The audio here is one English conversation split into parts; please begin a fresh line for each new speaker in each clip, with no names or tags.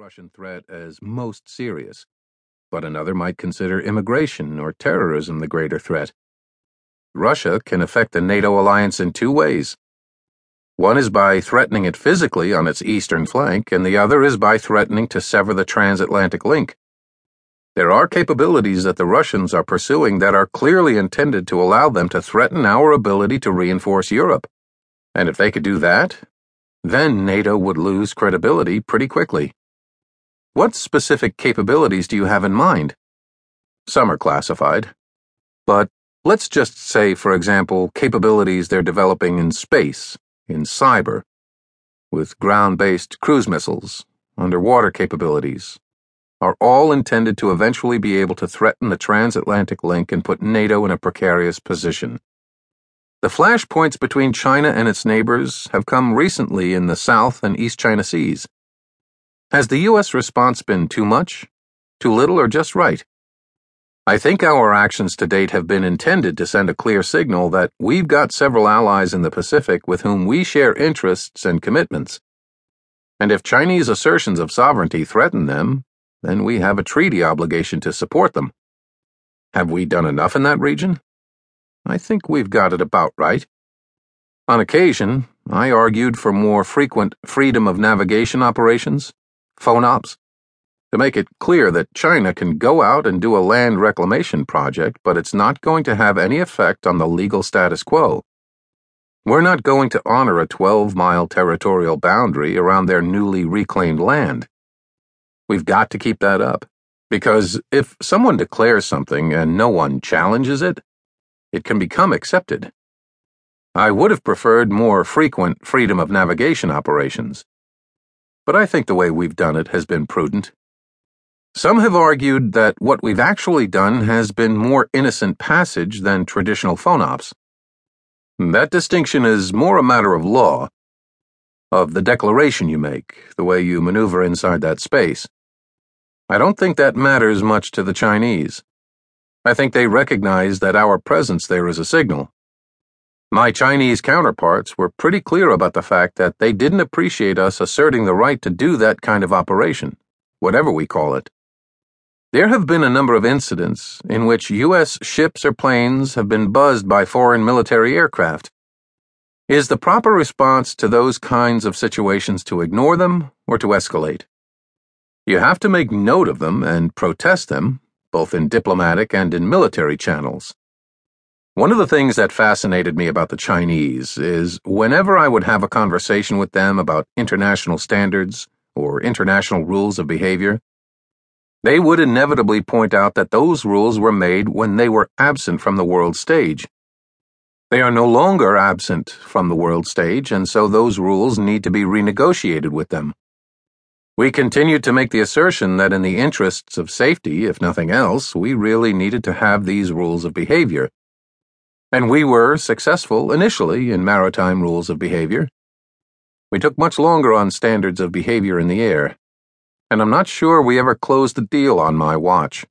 Russian threat as most serious, but another might consider immigration or terrorism the greater threat. Russia can affect the NATO alliance in two ways. One is by threatening it physically on its eastern flank, and the other is by threatening to sever the transatlantic link. There are capabilities that the Russians are pursuing that are clearly intended to allow them to threaten our ability to reinforce Europe. And if they could do that, then NATO would lose credibility pretty quickly. What specific capabilities do you have in mind? Some are classified. But let's just say, for example, capabilities they're developing in space, in cyber, with ground based cruise missiles, underwater capabilities, are all intended to eventually be able to threaten the transatlantic link and put NATO in a precarious position. The flashpoints between China and its neighbors have come recently in the South and East China Seas. Has the U.S. response been too much, too little, or just right? I think our actions to date have been intended to send a clear signal that we've got several allies in the Pacific with whom we share interests and commitments. And if Chinese assertions of sovereignty threaten them, then we have a treaty obligation to support them. Have we done enough in that region? I think we've got it about right. On occasion, I argued for more frequent freedom of navigation operations, FONOPs, to make it clear that China can go out and do a land reclamation project, but it's not going to have any effect on the legal status quo. We're not going to honor a 12 mile territorial boundary around their newly reclaimed land. We've got to keep that up, because if someone declares something and no one challenges it, it can become accepted. I would have preferred more frequent freedom of navigation operations, but I think the way we've done it has been prudent. Some have argued that what we've actually done has been more innocent passage than traditional FONOPs. That distinction is more a matter of law, of the declaration you make, the way you maneuver inside that space. I don't think that matters much to the Chinese. I think they recognize that our presence there is a signal. My Chinese counterparts were pretty clear about the fact that they didn't appreciate us asserting the right to do that kind of operation, whatever we call it. There have been a number of incidents in which U.S. ships or planes have been buzzed by foreign military aircraft. Is the proper response to those kinds of situations to ignore them or to escalate? You have to make note of them and protest them, both in diplomatic and in military channels. One of the things that fascinated me about the Chinese is whenever I would have a conversation with them about international standards or international rules of behavior, they would inevitably point out that those rules were made when they were absent from the world stage. They are no longer absent from the world stage, and so those rules need to be renegotiated with them. We continued to make the assertion that in the interests of safety, if nothing else, we really needed to have these rules of behavior. And we were successful initially in maritime rules of behavior. We took much longer on standards of behavior in the air, and I'm not sure we ever closed the deal on my watch.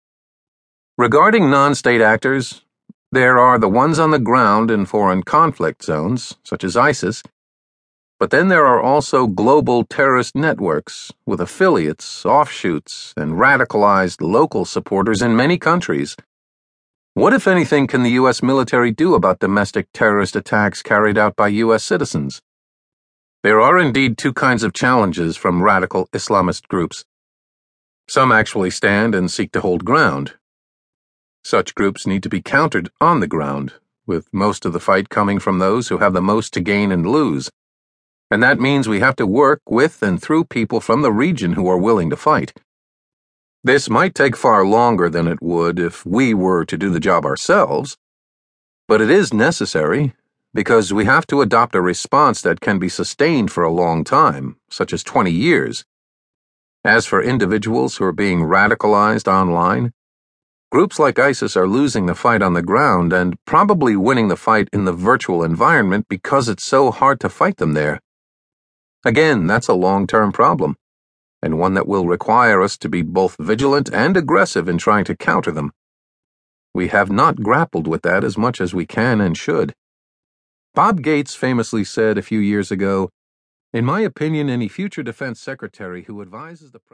Regarding non state actors, there are the ones on the ground in foreign conflict zones, such as ISIS but then there are also global terrorist networks with affiliates, offshoots, and radicalized local supporters in many countries. What, if anything, can the U.S. military do about domestic terrorist attacks carried out by U.S. citizens? There are indeed two kinds of challenges from radical Islamist groups. Some actually stand and seek to hold ground. Such groups need to be countered on the ground, with most of the fight coming from those who have the most to gain and lose and that means we have to work with and through people from the region who are willing to fight. This might take far longer than it would if we were to do the job ourselves, but it is necessary because we have to adopt a response that can be sustained for a long time, such as 20 years. As for individuals who are being radicalized online, groups like ISIS are losing the fight on the ground and probably winning the fight in the virtual environment because it's so hard to fight them there. Again, that's a long term problem, and one that will require us to be both vigilant and aggressive in trying to counter them. We have not grappled with that as much as we can and should. Bob Gates famously said a few years ago In my opinion, any future defense secretary who advises the president